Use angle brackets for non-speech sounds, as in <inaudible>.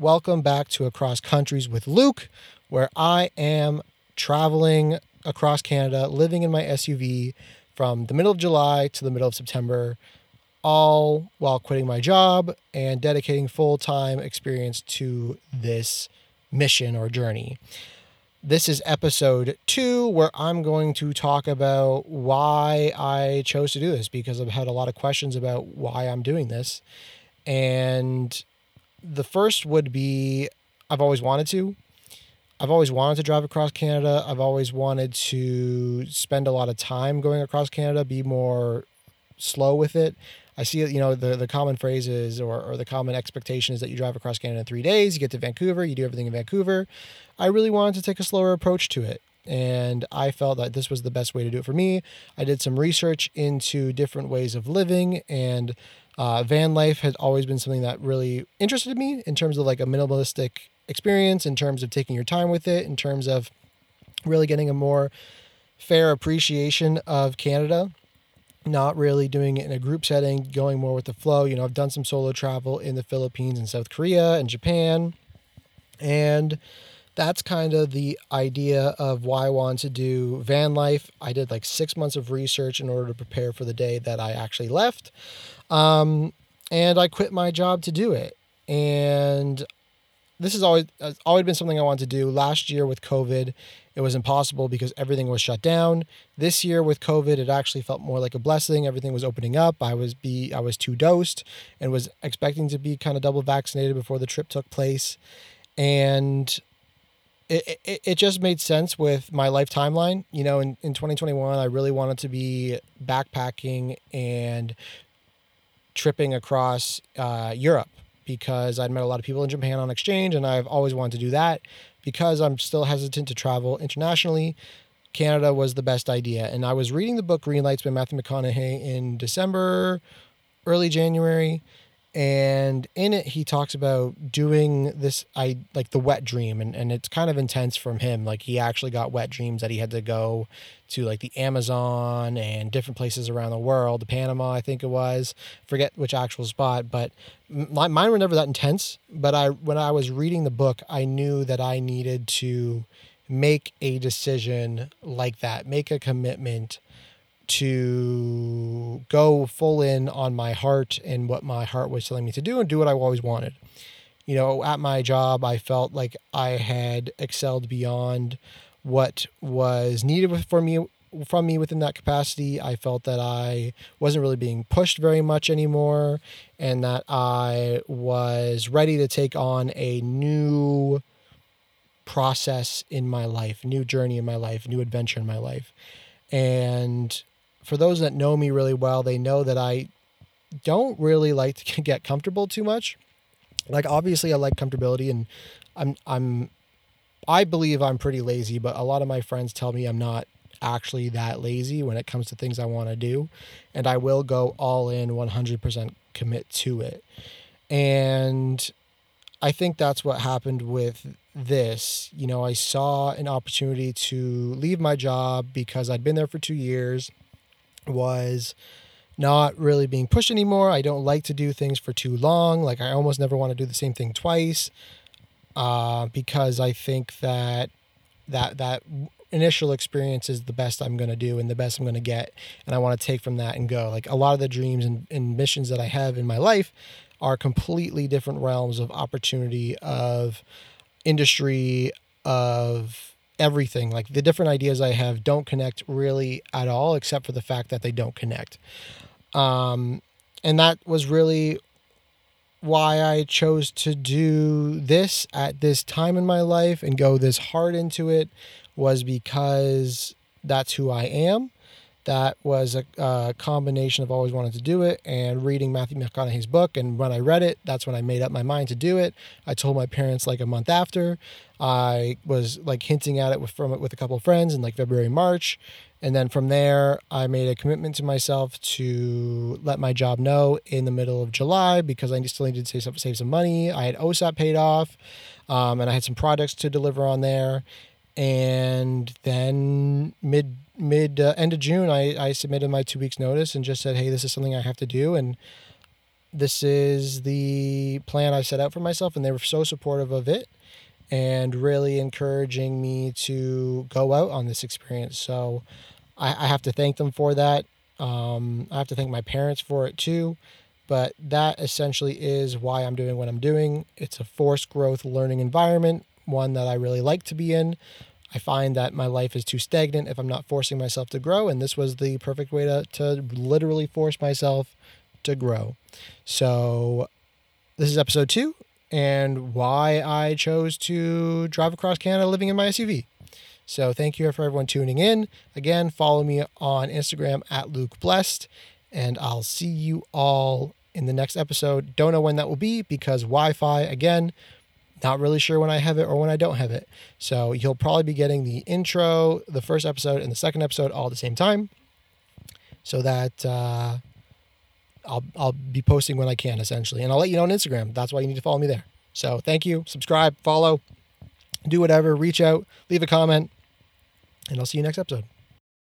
welcome back to Across Countries with Luke, where I am traveling across Canada, living in my SUV from the middle of July to the middle of September, all while quitting my job and dedicating full time experience to this mission or journey. This is episode two, where I'm going to talk about why I chose to do this because I've had a lot of questions about why I'm doing this. And the first would be I've always wanted to. I've always wanted to drive across Canada. I've always wanted to spend a lot of time going across Canada, be more slow with it. I see you know, the, the common phrases or, or the common expectation is that you drive across Canada in three days, you get to Vancouver, you do everything in Vancouver. I really wanted to take a slower approach to it. And I felt that this was the best way to do it for me. I did some research into different ways of living, and uh, van life has always been something that really interested me in terms of like a minimalistic experience, in terms of taking your time with it, in terms of really getting a more fair appreciation of Canada not really doing it in a group setting, going more with the flow. You know, I've done some solo travel in the Philippines and South Korea and Japan. And that's kind of the idea of why I wanted to do van life. I did like six months of research in order to prepare for the day that I actually left. Um, and I quit my job to do it. And this has always always been something I wanted to do. Last year with COVID, it was impossible because everything was shut down. This year with COVID, it actually felt more like a blessing. Everything was opening up. I was be I was two dosed and was expecting to be kind of double vaccinated before the trip took place, and it, it, it just made sense with my life timeline. You know, in, in 2021, I really wanted to be backpacking and tripping across uh, Europe because I'd met a lot of people in Japan on exchange and I've always wanted to do that. Because I'm still hesitant to travel internationally, Canada was the best idea. And I was reading the book Greenlights by Matthew McConaughey in December, early January and in it he talks about doing this i like the wet dream. And, and it's kind of intense from him. Like he actually got wet dreams that he had to go to like the amazon and different places around the world panama i think it was. Forget which actual spot but my, mine were never that intense. But i when i was reading the book i knew that i needed to make a decision like that make a commitment to go full in on my heart and what my heart was telling me to do and do what I always wanted. You know, at my job, I felt like I had excelled beyond what was needed for me from me within that capacity. I felt that I wasn't really being pushed very much anymore and that I was ready to take on a new process in my life, new journey in my life, new adventure in my life. And for those that know me really well, they know that I don't really like to <laughs> get comfortable too much. Like obviously I like comfortability and I'm I'm I believe I'm pretty lazy, but a lot of my friends tell me I'm not actually that lazy when it comes to things I want to do, and I will go all in 100% commit to it. And I think that's what happened with this. You know, I saw an opportunity to leave my job because I'd been there for 2 years was not really being pushed anymore. I don't like to do things for too long. Like I almost never want to do the same thing twice, uh, because I think that that that initial experience is the best I'm going to do and the best I'm going to get, and I want to take from that and go. Like a lot of the dreams and, and missions that I have in my life are completely different realms of opportunity, of industry, of everything. Like the different ideas I have don't connect really at all, except for the fact that they don't connect. Um, and that was really why I chose to do this at this time in my life and go this hard into it was because that's who I am. That was a, a combination of always wanted to do it and reading Matthew McConaughey's book. And when I read it, that's when I made up my mind to do it. I told my parents like a month after. I was like hinting at it with from it with a couple of friends in like February, March, and then from there, I made a commitment to myself to let my job know in the middle of July because I still needed to save, some, save some money. I had OSAP paid off, um, and I had some projects to deliver on there. And then mid mid uh, end of June, I I submitted my two weeks notice and just said, hey, this is something I have to do and this is the plan I set out for myself, and they were so supportive of it and really encouraging me to go out on this experience. So I, I have to thank them for that. Um, I have to thank my parents for it too. But that essentially is why I'm doing what I'm doing. It's a forced growth learning environment, one that I really like to be in. I find that my life is too stagnant if I'm not forcing myself to grow. And this was the perfect way to, to literally force myself to grow. So, this is episode two and why I chose to drive across Canada living in my SUV. So, thank you for everyone tuning in. Again, follow me on Instagram at Luke Blessed, and I'll see you all in the next episode. Don't know when that will be because Wi Fi, again, not really sure when I have it or when I don't have it. So you'll probably be getting the intro, the first episode, and the second episode all at the same time. So that uh, I'll I'll be posting when I can essentially, and I'll let you know on Instagram. That's why you need to follow me there. So thank you, subscribe, follow, do whatever, reach out, leave a comment, and I'll see you next episode.